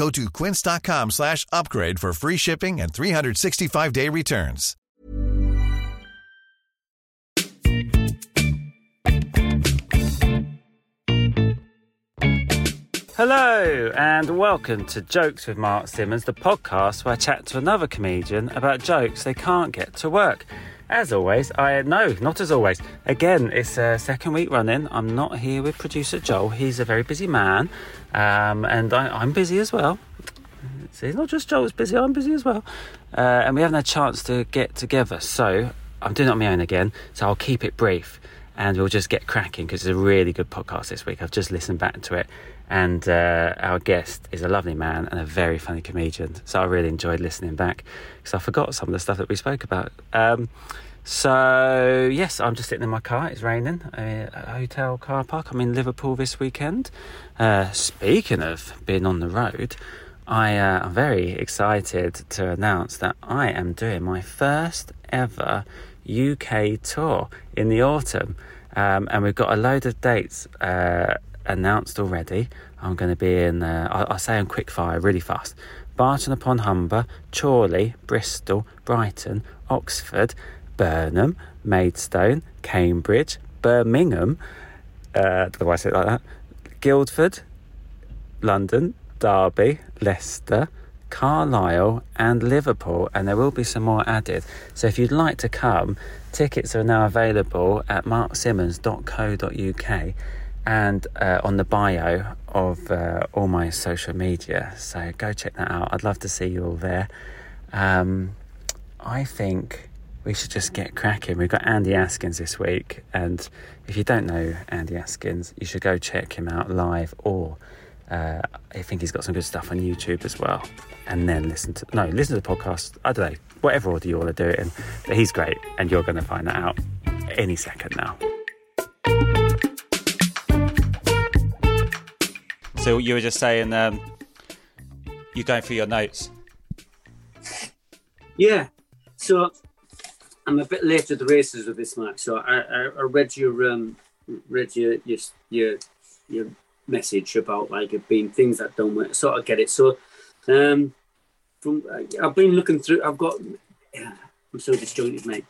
Go to quince.com slash upgrade for free shipping and 365-day returns. Hello, and welcome to Jokes with Mark Simmons, the podcast where I chat to another comedian about jokes they can't get to work. As always, I no, not as always. Again, it's a second week running. I'm not here with producer Joel. He's a very busy man, um, and I, am busy as well. See, it's not just Joel's busy. I'm busy as well, uh, and we haven't had a chance to get together. So I'm doing it on my own again. So I'll keep it brief, and we'll just get cracking because it's a really good podcast this week. I've just listened back to it, and uh, our guest is a lovely man and a very funny comedian. So I really enjoyed listening back because I forgot some of the stuff that we spoke about. Um, so yes, I'm just sitting in my car. It's raining. Uh, a hotel car park. I'm in Liverpool this weekend. Uh, speaking of being on the road, I uh, am very excited to announce that I am doing my first ever UK tour in the autumn, um, and we've got a load of dates uh, announced already. I'm going to be in. Uh, I'll, say on quick fire, really fast. Barton upon Humber, Chorley, Bristol, Brighton, Oxford, Burnham, Maidstone, Cambridge, Birmingham, uh, do I say it like that? Guildford, London, Derby, Leicester, Carlisle, and Liverpool, and there will be some more added. So if you'd like to come, tickets are now available at marksimmons.co.uk and uh, on the bio of uh, all my social media. So go check that out. I'd love to see you all there. Um, I think we should just get cracking. We've got Andy Askins this week, and if you don't know Andy Askins, you should go check him out live, or uh, I think he's got some good stuff on YouTube as well. And then listen to no, listen to the podcast. I don't know, whatever order you want to do it in, but he's great, and you're going to find that out any second now. So you were just saying, um, you're going through your notes. Yeah. So I'm a bit late to the races with this match, so I, I, I read your um, read your, your your your message about like it being things that don't work. Sort of get it. So um, from I've been looking through. I've got. I'm so disjointed, mate.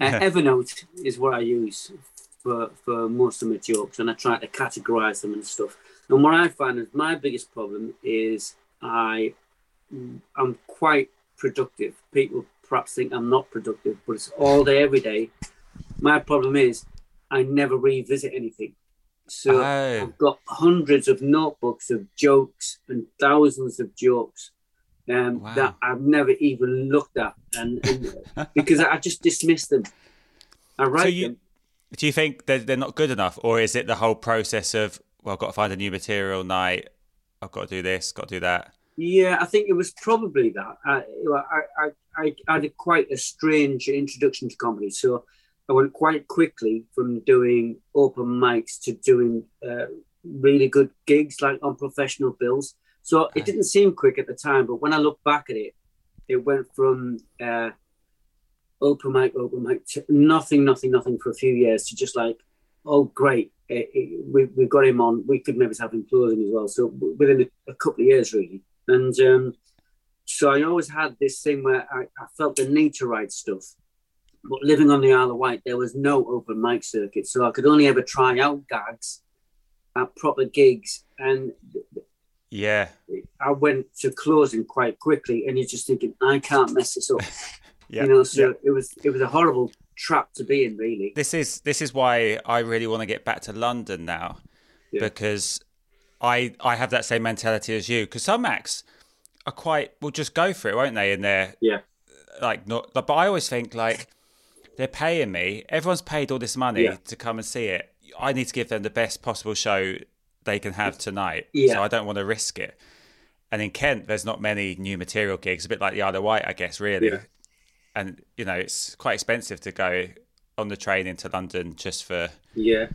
Uh, Evernote is what I use for for most of my jokes, and I try to categorize them and stuff. And what I find is my biggest problem is I I'm quite productive. People perhaps think I'm not productive, but it's all day, every day. My problem is I never revisit anything. So oh. I've got hundreds of notebooks of jokes and thousands of jokes um, wow. that I've never even looked at, and, and because I just dismiss them. I write so you, them. Do you think they're, they're not good enough, or is it the whole process of well, I've got to find a new material night, I've got to do this, got to do that? Yeah, I think it was probably that. I, I, I, I had quite a strange introduction to comedy. So I went quite quickly from doing open mics to doing uh, really good gigs, like on professional bills. So it didn't seem quick at the time, but when I look back at it, it went from uh, open mic, open mic to nothing, nothing, nothing for a few years to just like, oh, great, it, it, we, we got him on. We could maybe have him closing as well. So within a, a couple of years, really. And um, so I always had this thing where I, I, felt the need to write stuff. But living on the Isle of Wight, there was no open mic circuit. So I could only ever try out gags at proper gigs. And yeah, I went to closing quite quickly. And you're just thinking, I can't mess this up. Yeah. You know, so yeah. it was it was a horrible trap to be in, really. This is this is why I really want to get back to London now, yeah. because I I have that same mentality as you. Because some acts are quite will just go for it, won't they? In their yeah, like not. But I always think like they're paying me. Everyone's paid all this money yeah. to come and see it. I need to give them the best possible show they can have tonight. Yeah. So I don't want to risk it. And in Kent, there's not many new material gigs. A bit like the Isle of Wight, I guess, really. Yeah. And you know, it's quite expensive to go on the train into London just for yeah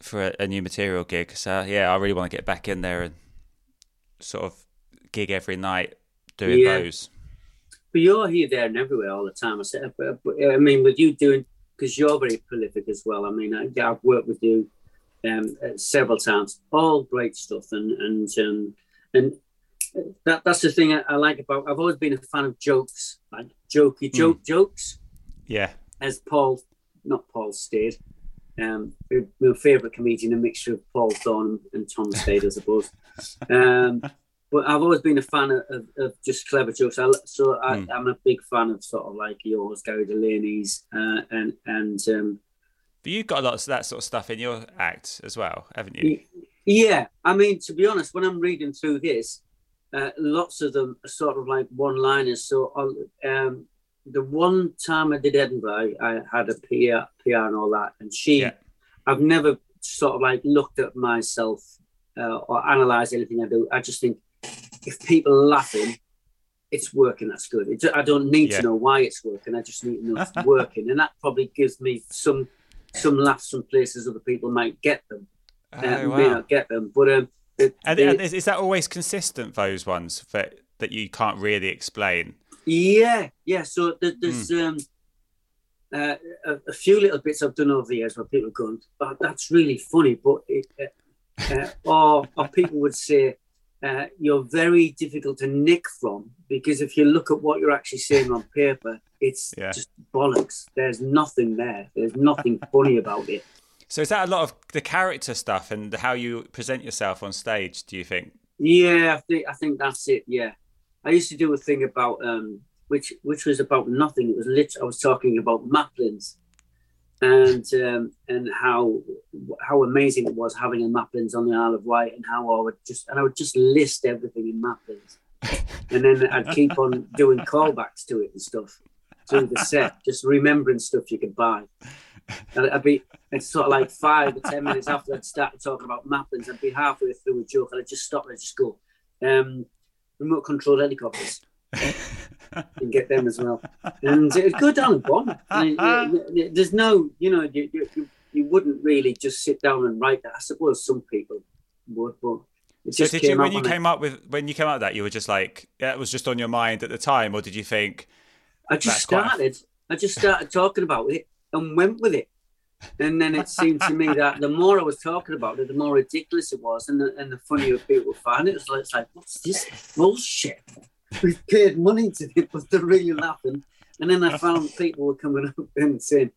for a, a new material gig. So yeah, I really want to get back in there and sort of gig every night doing yeah. those. But you're here, there, and everywhere all the time. I said, I mean, with you doing because you're very prolific as well. I mean, I, have worked with you um, several times, all great stuff, and and um, and that that's the thing I, I, like about. I've always been a fan of jokes, like jokey hmm. joke mm. jokes. Yeah, as Paul, not Paul Stade, um, my favourite comedian, a mixture of Paul Thorne and Tom Stade, I suppose. Um, but I've always been a fan of, of, of just clever jokes. I, so I, am hmm. a big fan of sort of like yours, Gary Delaney's, uh, and and. Um, but you've got a lot of that sort of stuff in your act as well, haven't you? Yeah, I mean, to be honest, when I'm reading through this, uh, lots of them are sort of like one-liners. So um, the one time I did Edinburgh, I, I had a PR, PR and all that, and she, yeah. I've never sort of like looked at myself uh, or analysed anything I do. I just think if people are laughing, it's working. That's good. It, I don't need yeah. to know why it's working. I just need to know it's working, and that probably gives me some some laughs from places other people might get them. Oh, uh, wow. May not get them, but um, it, and, and is, is, that always consistent? Those ones that that you can't really explain. Yeah, yeah. So there's mm. um, uh, a, a, few little bits I've done over the years where people go, oh, "That's really funny," but it, uh, uh, or, or people would say, uh, you're very difficult to nick from because if you look at what you're actually saying on paper, it's yeah. just bollocks. There's nothing there. There's nothing funny about it. So is that a lot of the character stuff and how you present yourself on stage? Do you think? Yeah, I think I think that's it. Yeah, I used to do a thing about um, which which was about nothing. It was lit. I was talking about Maplins and um, and how how amazing it was having a Maplins on the Isle of Wight, and how I would just and I would just list everything in Maplins, and then I'd keep on doing callbacks to it and stuff through the set, just remembering stuff you could buy. And I'd be it's sort of like five or ten minutes after I'd started talking about Maplins, I'd be halfway through a joke, and I'd just stop and I'd just go, um, remote controlled helicopters and get them as well. And it go down and bomb. I mean, there's no, you know, you, you, you wouldn't really just sit down and write that. I suppose some people would, but so did you when you came it. up with when you came out with that you were just like that was just on your mind at the time, or did you think? I just started. A... I just started talking about it and went with it. And then it seemed to me that the more I was talking about it, the more ridiculous it was, and the, and the funnier people found it. It was like, it's like what's this bullshit? We've paid money to it, but they're really laughing. And then I found people were coming up and saying,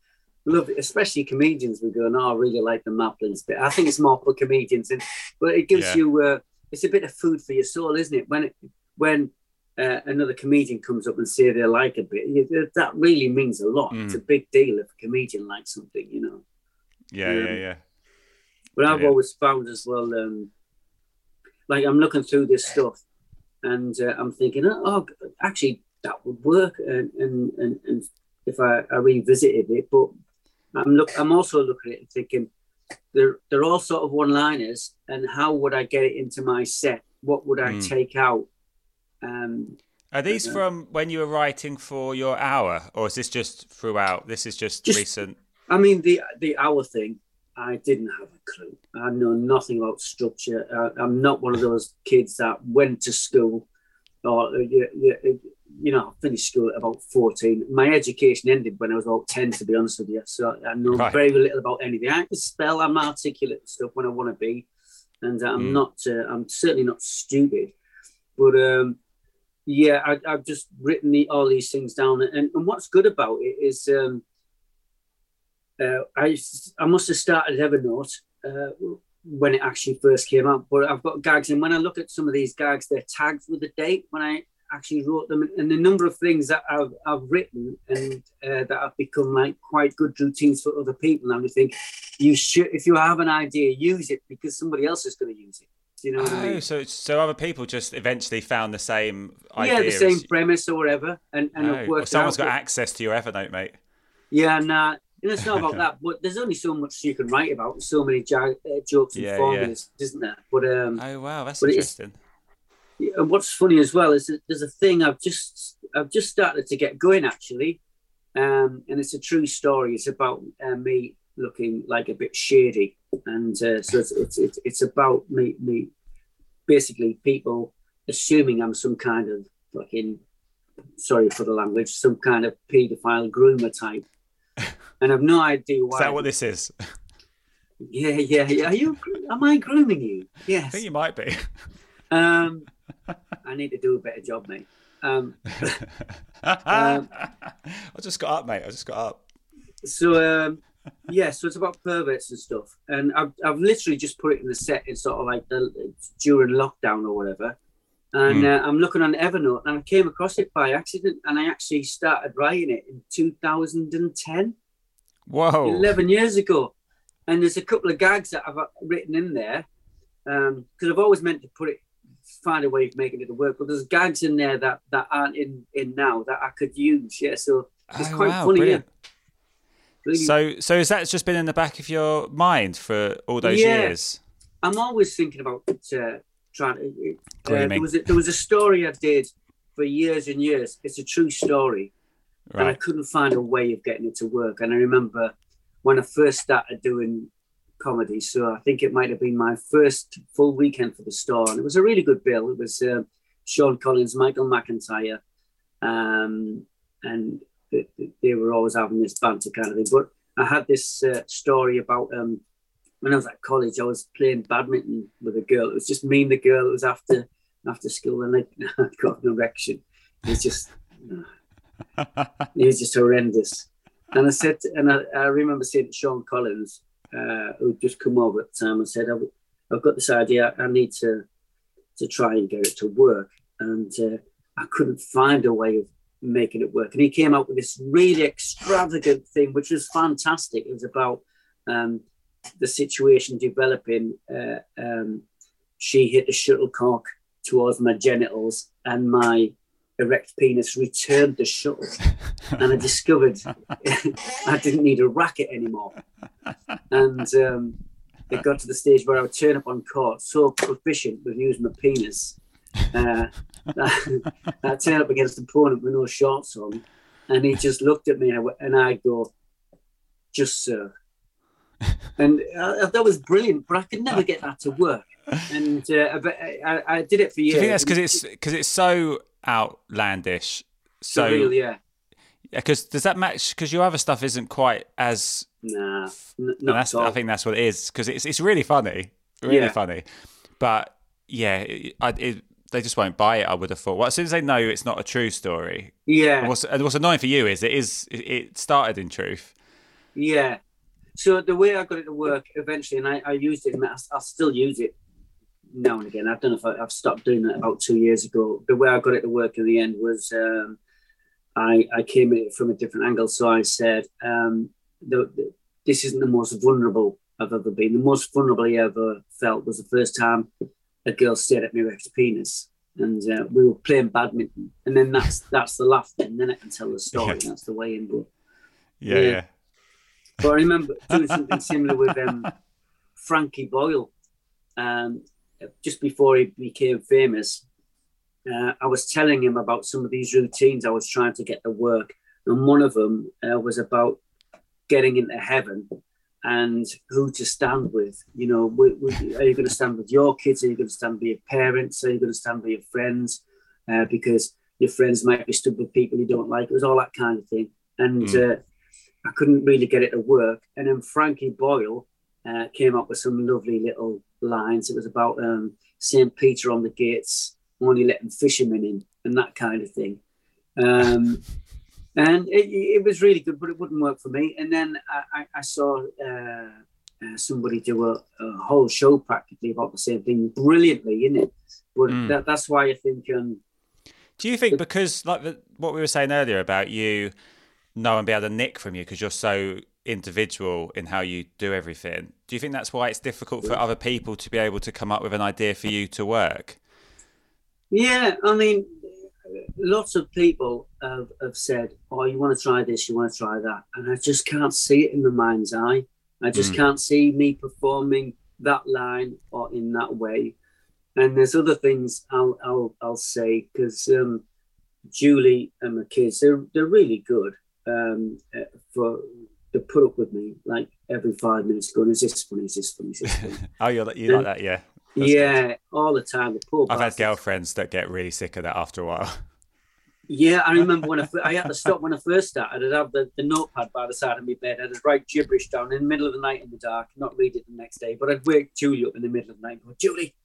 love it, especially comedians were going, oh, I really like the Maplins bit. I think it's more for comedians, and but it gives yeah. you, uh, it's a bit of food for your soul, isn't it? When it, when uh, another comedian comes up and say they like a bit, that really means a lot. Mm. It's a big deal if a comedian likes something, you know. Yeah, um, yeah, yeah. But I've yeah. always found as well, um, like I'm looking through this stuff, and uh, I'm thinking, oh, actually, that would work, and and and, and if I, I, revisited it, but I'm look, I'm also looking at it thinking, they're they're all sort of one-liners, and how would I get it into my set? What would I mm. take out? Um, Are these uh, from when you were writing for your hour, or is this just throughout? This is just, just recent. I mean, the the hour thing. I didn't have a clue. I know nothing about structure. I, am not one of those kids that went to school or, uh, you, know, finished school at about 14. My education ended when I was about 10, to be honest with you. So I know right. very little about anything. I can spell, I'm articulate stuff when I want to be. And I'm mm. not, uh, I'm certainly not stupid. But um, yeah, I, have just written the, all these things down. And, and what's good about it is, um, uh, I I must have started Evernote uh, when it actually first came out, but I've got gags, and when I look at some of these gags, they're tagged with a date. When I actually wrote them, and the number of things that I've, I've written and uh, that have become like quite good routines for other people. And we think you should, if you have an idea, use it because somebody else is going to use it. Do you know oh, I mean? so so other people just eventually found the same yeah, the same premise or whatever, and and Oh, it well, someone's out. got access to your Evernote, mate. Yeah, nah, and it's not about that. But there's only so much you can write about. So many jo- uh, jokes and Yeah, yeah. formulas, isn't there? But um, Oh wow, that's interesting. Yeah, and what's funny as well is that there's a thing I've just I've just started to get going actually, um, and it's a true story. It's about uh, me looking like a bit shady, and uh, so it's, it's it's it's about me me basically people assuming I'm some kind of fucking sorry for the language, some kind of paedophile groomer type, and I've no idea why. Is that what this is? Yeah, yeah, yeah. Are you? Am I grooming you? Yes. I think you might be. Um, I need to do a better job, mate. Um, I just got up, mate. I just got up. so um, yeah, so it's about perverts and stuff, and I've I've literally just put it in the set. It's sort of like the during lockdown or whatever. And Hmm. uh, I'm looking on Evernote, and I came across it by accident, and I actually started writing it in 2010, Whoa. 11 years ago. And there's a couple of gags that I've uh, written in there Um, because I've always meant to put it, find a way of making it work. But there's gags in there that that aren't in in now that I could use. Yeah, so it's Oh, quite wow, funny. brilliant. Yeah. Really, So, so has that just been in the back of your mind for all those Yeah. years? I'm always thinking about uh, trying to. Uh, Grooming. there was a, there was a story I did for years and years. It's a true story, and I couldn't find a way of getting it to work. And I remember when I first started doing comedy. So I think it might have been my first full weekend for the store, and it was a really good bill. It was uh, Sean Collins, Michael McIntyre, um, and they, they were always having this banter kind of thing. But I had this uh, story about um, when I was at college. I was playing badminton with a girl. It was just me and the girl. It was after after school, and I, I got an erection. It was just. it was just horrendous. And I said, and I, I remember saying to Sean Collins, uh, who'd just come over at the time, and said, I've, got this idea. I need to to try and get it to work, and uh, I couldn't find a way of making it work. And he came up with this really extravagant thing, which was fantastic. It was about um, the situation developing. Uh, um, she hit a shuttlecock towards my genitals, and my erect penis returned the shuttle, and I discovered I didn't need a racket anymore. And um, it got to the stage where I would turn up on court so proficient with using my penis. Uh, that I turn up against the opponent with no shorts on, and he just looked at me, and I, went- and I go, "Just sir." And uh, that was brilliant, but I could never get that to work. And uh, but I, I, did it for Do years. you think that's because it's because it's so outlandish? So, surreal, yeah. because does that match? Because your other stuff isn't quite as. Nah, n- not at all. I think that's what it is because it's it's really funny, really Yeah. funny. But yeah, it, it, they just won't buy it. I would have thought. Well, as soon as they know it's not a true story, yeah, and what's, and what's annoying for you is it is it started in truth. Yeah. So the way I got it to work eventually, and I, I used it, and I, I still use it now and again. I don't know if I, I've stopped doing that about two years ago. The way I got it to work in the end was um, I, I came at it from a different angle. So I said, um, the, the, this isn't the most vulnerable I've ever been. The most vulnerable I ever felt was the first time a girl stared at me with her penis. And uh, we were playing badminton, and then that's that's the laugh. And then I can tell the story. Yeah. That's the way in. But Yeah, Yeah. yeah. But I remember doing something similar with um, Frankie Boyle. Um, just before he became famous, uh, I was telling him about some of these routines I was trying to get to work. And one of them uh, was about getting into heaven and who to stand with. You know, are you going to stand with your kids? Are you going to stand with your parents? Are you going to stand with your friends? Uh, because your friends might be stood with people you don't like. It was all that kind of thing. And uh, I couldn't really get it to work. And then Frankie Boyle uh, came up with some lovely little lines. It was about um, St. Peter on the gates, only letting fishermen in, and that kind of thing. Um, and it, it was really good, but it wouldn't work for me. And then I, I, I saw uh, uh, somebody do a, a whole show practically about the same thing brilliantly, isn't it? But Mm. that, that's why I think um, Do you think because like the, what we were saying earlier about you, no one be able to nick from you because you're so individual in how you do everything? Do you think that's why it's difficult for other people to be able to come up with an idea for you to work? Yeah, I mean, lots of people have, have said, "Oh, you want to try this, you want to try that," and I just can't see it in the mind's eye. I just Mm. can't see me performing that line or in that way. And there's other things I'll I'll, I'll say because um, Julie and my kids they're they're really good um, uh, for to put up with me like every five minutes going, "Is this funny? Is this funny? Is this funny?" Oh, you're like- you like that, yeah. That's yeah, all the time. The poor I've had girlfriends that get really sick of that after a while. Yeah, I remember when I, I had to stop when I first started. I'd have the, the notepad by the side of my bed. I'd write gibberish down in the middle of the night in the dark, not read it the next day. But I'd wake Julie up in the middle of the night and go, Julie.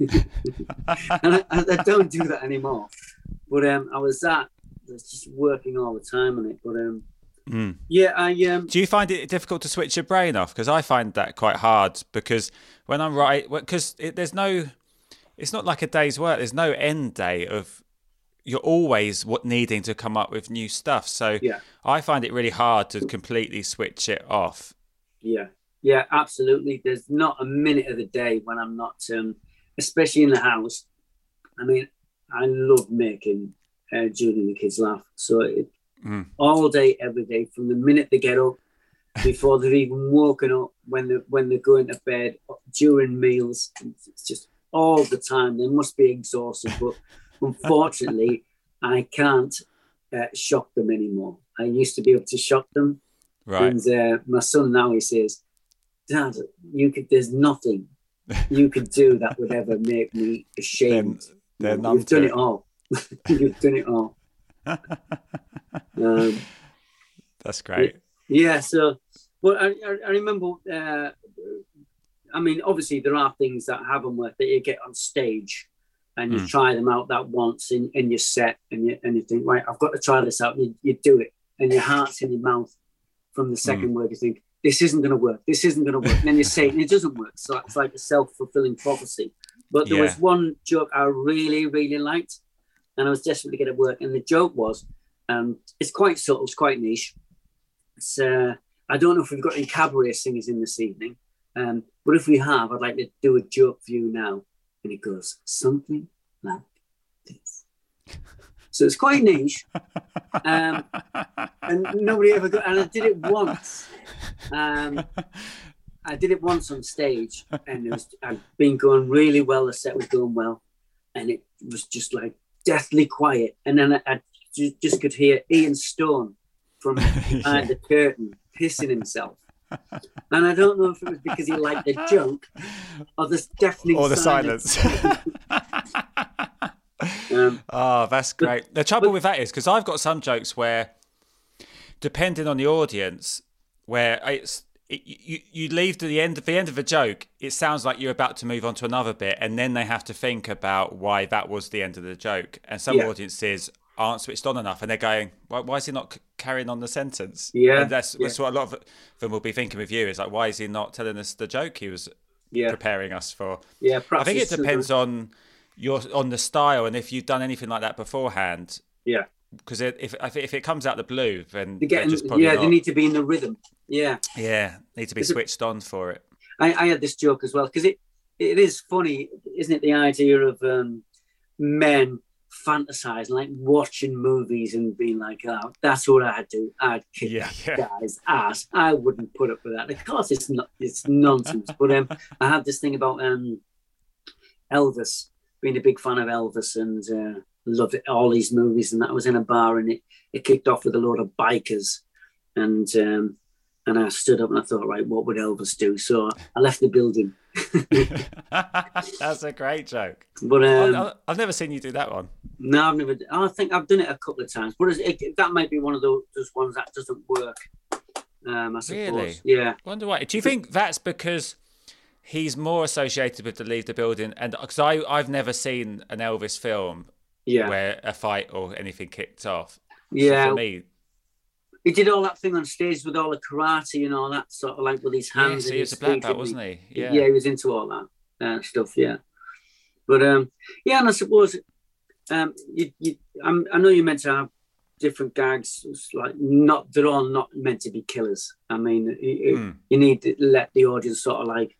and I, I, don't do that anymore. But um, I was that, was just working all the time on it. But um, Mm. yeah, I um, Do you find it difficult to switch your brain off? Because I find that quite hard. Because when I'm right, because there's no, it's not like a day's work. There's no end day of. You're always what needing to come up with new stuff. So Yeah. I find it really hard to completely switch it off. Yeah, yeah, absolutely. There's not a minute of the day when I'm not, um, especially in the house. I mean, I love making uh, and the kids laugh. So it, Mm. all day, every day, from the minute they get up, before they've even woken up, when they when they're going to bed, during meals, it's just all the time. They must be exhausted, but unfortunately, I can't uh, shock them anymore. I used to be able to shock them. Right. And uh, my son now he says, "Dad, you could. There's nothing you could do that would ever make me ashamed. They're You've done it all. You've done it all." um, That's great. yeah. So, well, I, I, remember. Uh, I mean, obviously, there are things that haven't worked that you get on stage. And you Mm. try them out that once in, in your set, and you and you think, right, I've got to try this out. You, you do it, and your heart's in your mouth from the second word. You think, this isn't going to work. This isn't going to work. And then you say it, and it doesn't work. So it's like a self fulfilling prophecy. But there Yeah. was one joke I really, really liked, and I was desperate to get it work. And the joke was, um, it's quite subtle, it's quite niche. It's, uh, I don't know if we've got any cabaret singers in this evening, um, but if we have, I'd like to do a joke for you now. And it goes something like this. So it's quite niche, um, and nobody ever got. And I did it once. Um, I did it once on stage, and it was I'd been going really well. The set was going well, and it was just like deathly quiet. And then I, I ju- just could hear Ian Stone from behind the curtain pissing himself. And I don't know if it was because he liked the joke or the deafening or the silence. silence. Um, oh, that's great. The trouble with that is because I've got some jokes where, depending on the audience, where it's it, you you leave to the end the end of a joke, it sounds like you're about to move on to another bit, and then they have to think about why that was the end of the joke. And some Yeah. audiences aren't switched on enough, and they're going, "Why, why is he not c- carrying on the sentence?" Yeah, and that's, that's what a lot of them will be thinking with you is like, "Why is he not telling us the joke he was yeah, preparing us for?" yeah. I think it depends on your on the style and if you've done anything like that beforehand. Yeah, Because if if it, comes out the blue, then they they're get. just probably Yeah, not, they need to be in the rhythm. Yeah. yeah need to be switched on for it. I, I had this joke as well because it it is funny, isn't it? The idea of um, men fantasizing, like watching movies and being like, "Oh, that's what I'd do. I'd kick Yeah, yeah. guy's ass. I wouldn't put up with that." Of course, it's not. It's nonsense. but um, I had this thing about um, Elvis being a big fan of Elvis and uh, loved it, all these movies. And that was in a bar and it it kicked off with a load of bikers and. Um, and I stood up and I thought, right, what would Elvis do? So I left the building. That's a great joke. But um, I've, I've never seen you do that one. no, I've never. I think I've done it a couple of times, but it, that might be one of those, those ones that doesn't work. Um, I suppose. Really? Yeah. Wonder why? Do you think that's because he's more associated with the leave the building? And because I I've never seen an Elvis film Yeah. where a fight or anything kicked off. So yeah. for me, He did all that thing on stage with all the karate and all that sort of like with his hands. yes, he was a black belt, wasn't he? Yeah. he was into all that uh, stuff. Yeah. But um, yeah, and I suppose um, you, you, I'm, I know you're meant to have different gags, it's like not they're all not meant to be killers. I mean, you, Hmm. you need to let the audience sort of like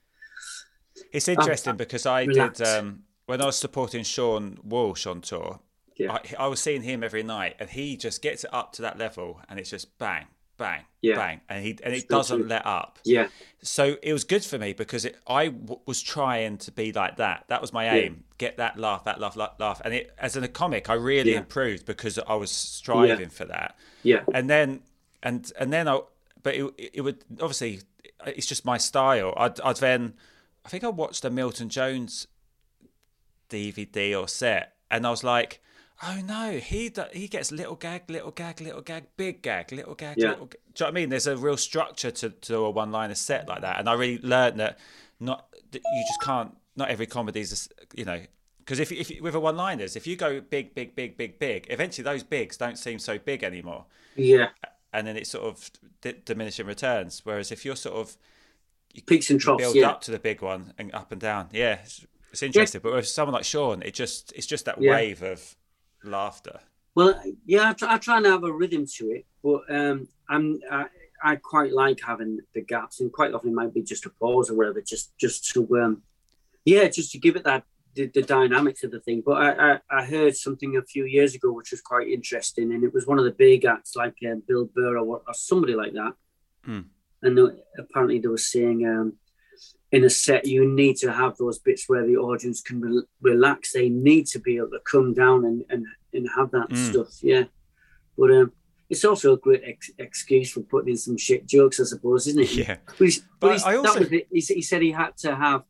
It's interesting because I relax. did um, when I was supporting Sean Walsh on tour. Yeah. I, I was seeing him every night, and he just gets it up to that level, and it's just bang, bang, Yeah. bang, and he and it doesn't true. let up. yeah, So it was good for me because it, I w- was trying to be like that. That was my aim: get that laugh, that laugh, laugh, laugh. And it, as a comic, I really Yeah. improved because I was striving for that. yeah, And then, and and then I, but it, it would obviously, it's just my style. I'd, I'd then, I think I watched a Milton Jones DVD or set, and I was like. Oh no, he do- he gets little gag, little gag, little gag, big gag, little gag, Yeah. little. Gag. Do you know what I mean? There's a real structure to, to a one liner set like that, and I really learned that not that you just can't. Not every comedy is, you know, because if if with a one liners, if you go big, big, big, big, big, eventually those bigs don't seem so big anymore, yeah. and then it's sort of d- diminishing returns. Whereas if you're sort of Peaks and troughs. build Yeah, up to the big one and up and down, yeah, it's, it's interesting. But with someone like Sean, it just it's just that Yeah. wave of laughter. Well, yeah, I try, I try and have a rhythm to it, but um, I'm I, I quite like having the gaps, and quite often it might be just a pause or whatever, just just to um, yeah, just to give it that the, the dynamics of the thing. But I, I I heard something a few years ago which was quite interesting, and it was one of the big acts like um, Bill Burr or, or somebody like that, Hmm. and they- apparently they were saying. Um, in a set, you need to have those bits where the audience can re- relax. They need to be able to come down and, and, and have that Mm. stuff. Yeah. But um, it's also a great ex- excuse for putting in some shit jokes, I suppose, isn't it? Yeah. But, he's, but, But I also-. He, he said he had to have,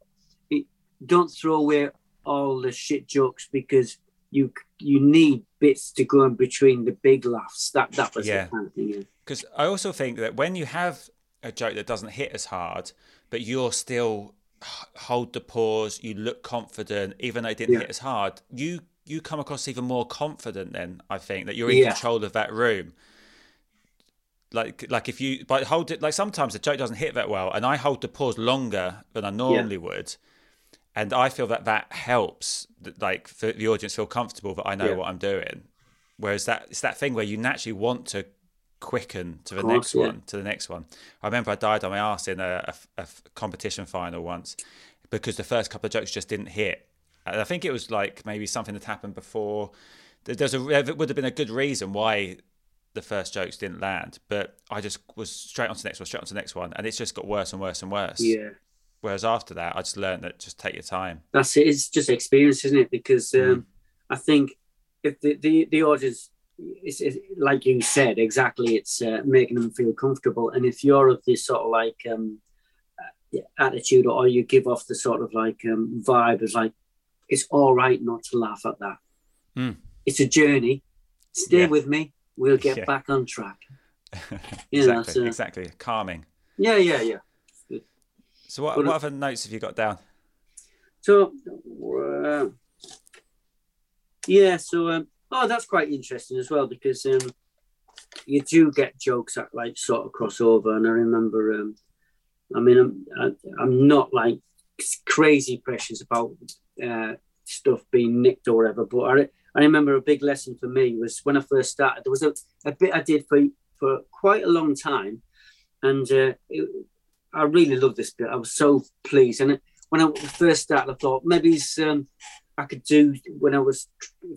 he, don't throw away all the shit jokes because you you need bits to go in between the big laughs. That that was Yeah. the kind of. Yeah. Because I also think that when you have a joke that doesn't hit as hard, but you're still hold the pause, you look confident, even though it didn't Yeah. hit as hard, you you come across even more confident. Then I think that you're in Yeah. control of that room. Like like if you but hold it like sometimes the joke doesn't hit that well, and I hold the pause longer than I normally would, and I feel that that helps, like for the audience feel comfortable that I know Yeah. what I'm doing. Whereas that it's that thing where you naturally want to quicken to the course, next yeah. one, to the next one. I remember I died on my ass in a competition final once because the first couple of jokes just didn't hit. And I think it was like maybe something that happened before. There's a there would have been a good reason why the first jokes didn't land, but I just was straight on to the next one, straight on to the next one, and it's just got worse and worse and worse. Yeah. Whereas after that, I just learned that just take your time. that's it. It's just experience, isn't it? Because um, Mm. I think if the the, the audience, it's, it's like you said exactly, it's uh, making them feel comfortable. And if you're of this sort of like um, uh, attitude, or you give off the sort of like um, vibe of like it's all right not to laugh at that. Mm. It's a journey. Stay Yeah. with me. We'll get Yeah. back on track. You know, exactly, so- exactly. Calming. Yeah, yeah, yeah. So what, Well, what other notes have you got down? So, uh, yeah, so um, oh, that's quite interesting as well because um, you do get jokes that like sort of cross over, and I remember, um, I mean, I'm I, I'm not like crazy precious about uh, stuff being nicked or whatever, but I I remember a big lesson for me was when I first started. There was a, a bit I did for for quite a long time, and uh, it, I really loved this bit. I was so pleased, and when I first started, I thought maybe it's, um, I could do when I was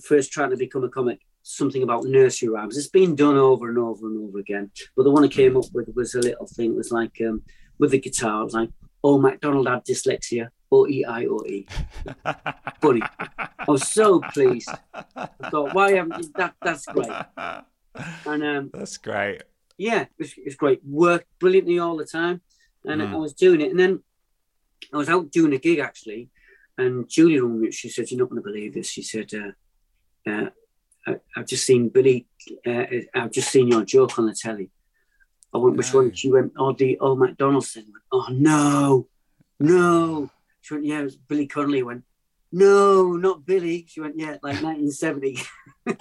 first trying to become a comic something about nursery rhymes. It's been done over and over and over again, but the one I came up with was a little thing. It was like um, with the guitar, it was like, "Oh, MacDonald had dyslexia." O E I O E. Funny. I was so pleased. I thought, why haven't that? That's great. And um, That's great. yeah, it's, it's great. Worked brilliantly all the time, and Mm. I was doing it. And then I was out doing a gig actually, and Julie rang me. She said, "You're not going to believe this." She said, uh, uh, I, "I've just seen Billy. Uh, I've just seen your joke on the telly." I went, "Which No. one?" She went, "Oh, the old McDonald's thing." Went, "Oh no, no." She went, "Yeah, it was Billy Connolly." Went, "No, not Billy." She went, "Yeah, like 1970."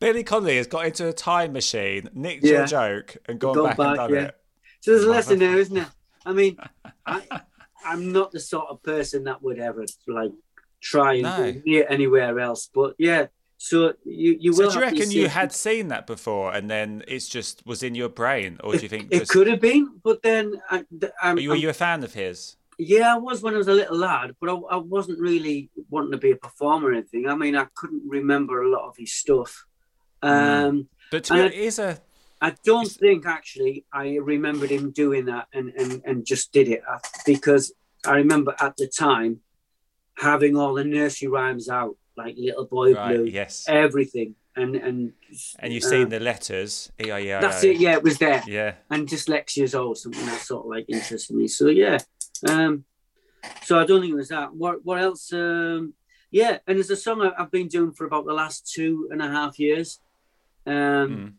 Billy Connolly has got into a time machine, nicked your joke, and gone Gone back, and back, done yeah. it. So there's a lesson there, isn't there? I mean, I, I'm not the sort of person that would ever like try and No. go near anywhere else. But yeah, so you you So will. do you reckon you had seen that before, and then it's just was in your brain, or do you think It just, could have been, but then I, I'm, were you, were you a fan of his? yeah, I was when I was a little lad, but I, I wasn't really wanting to be a performer or anything. I mean, I couldn't remember a lot of his stuff. Hmm. Um, But to be it is a I don't think actually I remembered him doing that and, and, and just did it because I remember at the time having all the nursery rhymes out, like Little Boy right, Blue, yes, everything, and and and you've uh, seen the letters. E I E I O. That's it. Yeah, it was there. yeah. And dyslexia's always something that sort of like interested me. So yeah, um, so I don't think it was that. What what else? Um, yeah, and there's a song I've been doing for about the last two and a half years. Um, Mm.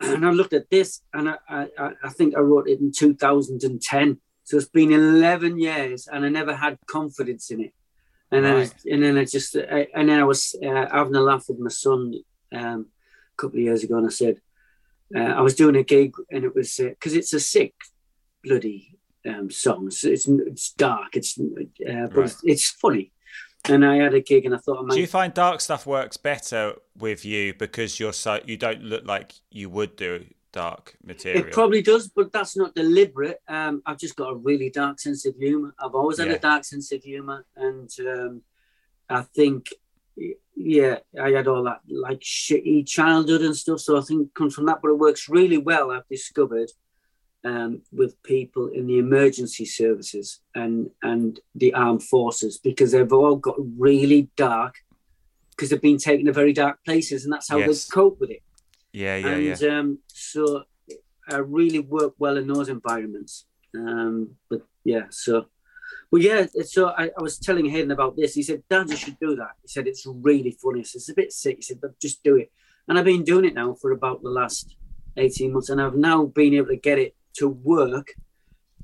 and I looked at this, and I, I, I think I wrote it in 2010. So it's been 11 years, and I never had confidence in it. And then, Right. and then I just, I, and then I was uh, having a laugh with my son um, a couple of years ago, and I said, uh, I was doing a gig, and it was because it's a sick, bloody um, song. It's, it's it's dark, it's uh, but Right. it's, it's funny. And I had a gig, and I thought I might Do you find dark stuff works better with you because you're so you don't look like you would do dark material? It probably does, but that's not deliberate. Um, I've just got a really dark sense of humor. I've always had Yeah. a dark sense of humor, and um, I think, yeah, I had all that like shitty childhood and stuff. So I think it comes from that, but it works really well. I've discovered um, with people in the emergency services and and the armed forces because they've all got really dark because they've been taken to very dark places, and that's how Yes. they cope with it yeah, yeah, yeah. and um, so I really work well in those environments. Um, but yeah, so well, yeah. So I, I was telling Hayden about this. He said, "Dad, you should do that." He said, "It's really funny." I said, "It's a bit sick." He said, "But just do it." And I've been doing it now for about the last eighteen months, and I've now been able to get it to work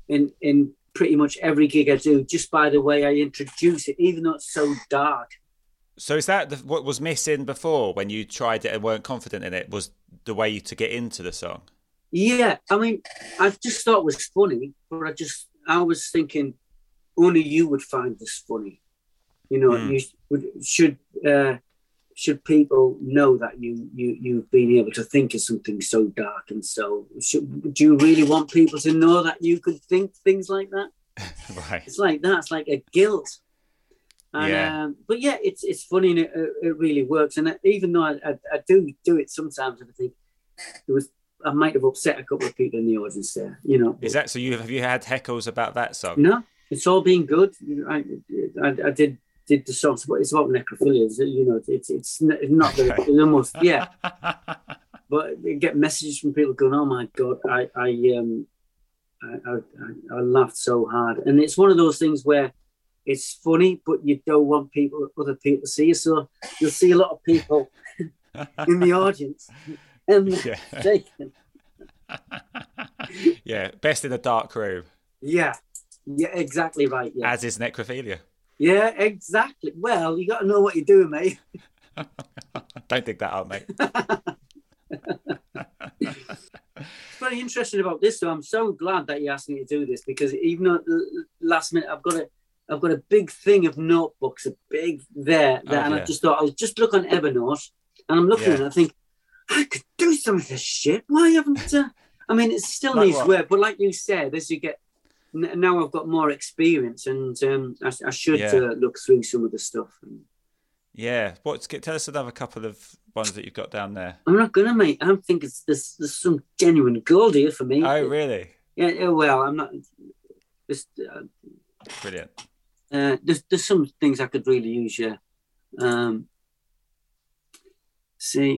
in in pretty much every gig I do, just by the way I introduce it, even though it's so dark. So is that the, what was missing before when you tried it and weren't confident in it? Was the way to get into the song? Yeah, I mean, I just thought it was funny, but I just I was thinking only you would find this funny. You know, Hmm. you would should uh, should people know that you you you've been able to think of something so dark and so. Should, do you really want people to know that you could think things like that? right. It's like that. It's like a guilt. And, Yeah. Um, but yeah, it's it's funny and it, it really works. And even though I, I, I do do it sometimes, and I think it was I might have upset a couple of people in the audience there. You know, Is that so? You have you had heckles about that song? no, it's all been good. I, I, I did did the song. but It's about necrophilia. You know, it's it's not the, Okay. most yeah. But you get messages from people going, "Oh my god, I I um I, I, I, I laughed so hard," and it's one of those things where it's funny, but you don't want people other people to see you. So you'll see a lot of people in the audience and Yeah. shaking. yeah, best in a dark room, Yeah, yeah, exactly right. Yeah, as is necrophilia. Yeah, exactly. Well, you got to know what you're doing, mate. Don't dig that out, mate. It's very interesting about this, though. I'm so glad that you asked me to do this because even though at the last minute I've got a I've got a big thing of notebooks, a big there, there Oh, and I just thought I'll just look on Evernote, and I'm looking Yeah. at it, I think I could do some of this shit. Why haven't? Uh, I mean, it still Like needs what? work, but like you said, as you get now, I've got more experience, and um, I, I should Yeah. uh, look through some of the stuff. Yeah. What's tell us another couple of ones that you've got down there. I'm not gonna, mate. I think it's there's, there's some genuine gold here for me. Oh, really? Yeah, well, I'm not. There's, uh, Brilliant. uh, there's there's some things I could really use. Yeah. Um, see,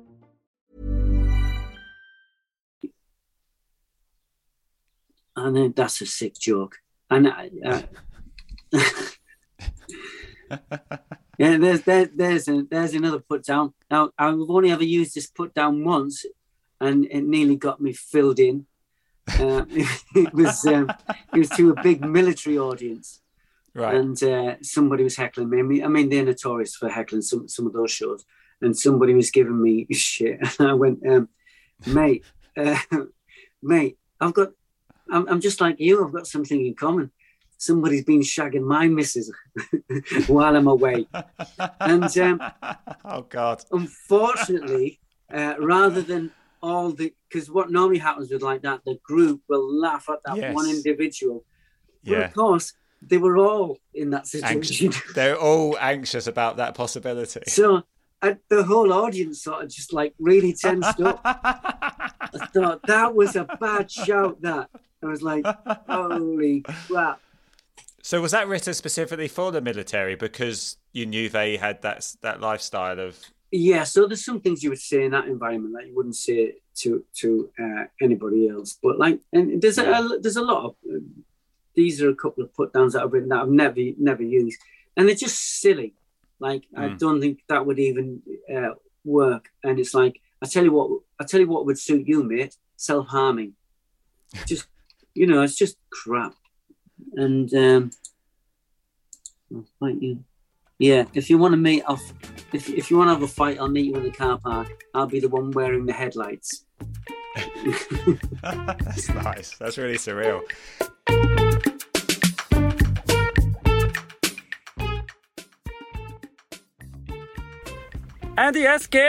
I know that's a sick joke. And I, uh, yeah, there's there, there's a, there's another put down. Now I've only ever used this put down once, and it nearly got me filled in. Uh, it was um, it was to a big military audience, Right. and uh, somebody was heckling me. I mean, I mean, they're notorious for heckling some some of those shows, and somebody was giving me shit, and I went, um, mate, uh, mate, I've got, I'm, I'm just like you. I've got something in common. Somebody's been shagging my missus while I'm away, and um, oh God. unfortunately, uh, rather than all the, because what normally happens with like that, the group will laugh at that Yes. one individual. But Yeah. of course, they were all in that Anxious. situation. They're all anxious about that possibility. so I, the whole audience sort of just like really tensed up. I thought that was a bad shout. That I was like, holy crap. So was that written specifically for the military because you knew they had that that lifestyle of Yeah, so there's some things you would say in that environment that you wouldn't say to to uh, anybody else. But like, and there's a, there's a lot of uh, these are a couple of put downs that I've written that I've never never used, and they're just silly. Like I Mm. don't think that would even uh, work. And it's like I tell you what, I tell you what would suit you, mate. Self harming, just you know, it's just crap. And um, I'll fight you. Yeah, if you want to meet off, if, if you want to have a fight, I'll meet you in the car park. I'll be the one wearing the headlights. That's nice. That's really surreal. Andy Askins!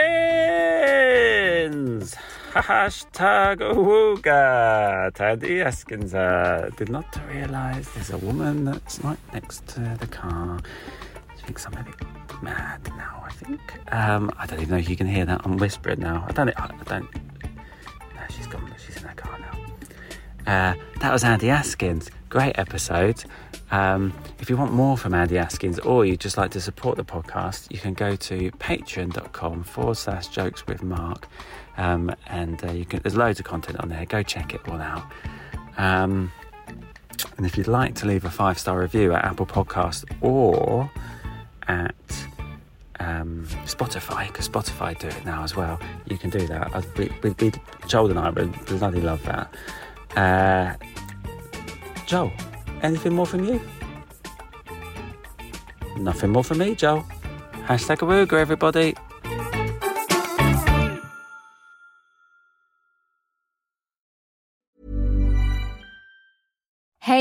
Hashtag Awooga! Andy Askins uh, did not realise there's a woman that's right next to the car. She thinks I'm a bit mad now, I think. Um, I don't even know if you can hear that. I'm whispering now. I don't. I don't. No, she's gone. She's in her car now. Uh, that was Andy Askins. Great episode. Um, if you want more from Andy Askins or you'd just like to support the podcast, you can go to patreon.com forward slash jokes with Mark. Um, and uh, you can, there's loads of content on there. Go check it all out. Um, and if you'd like to leave a five star review at Apple Podcast or at um, Spotify, because Spotify do it now as well, you can do that. I, we, we, we, Joel and I would bloody love that. Uh, Joel, anything more from you? Nothing more from me, Joel. Hashtag Awooga, everybody.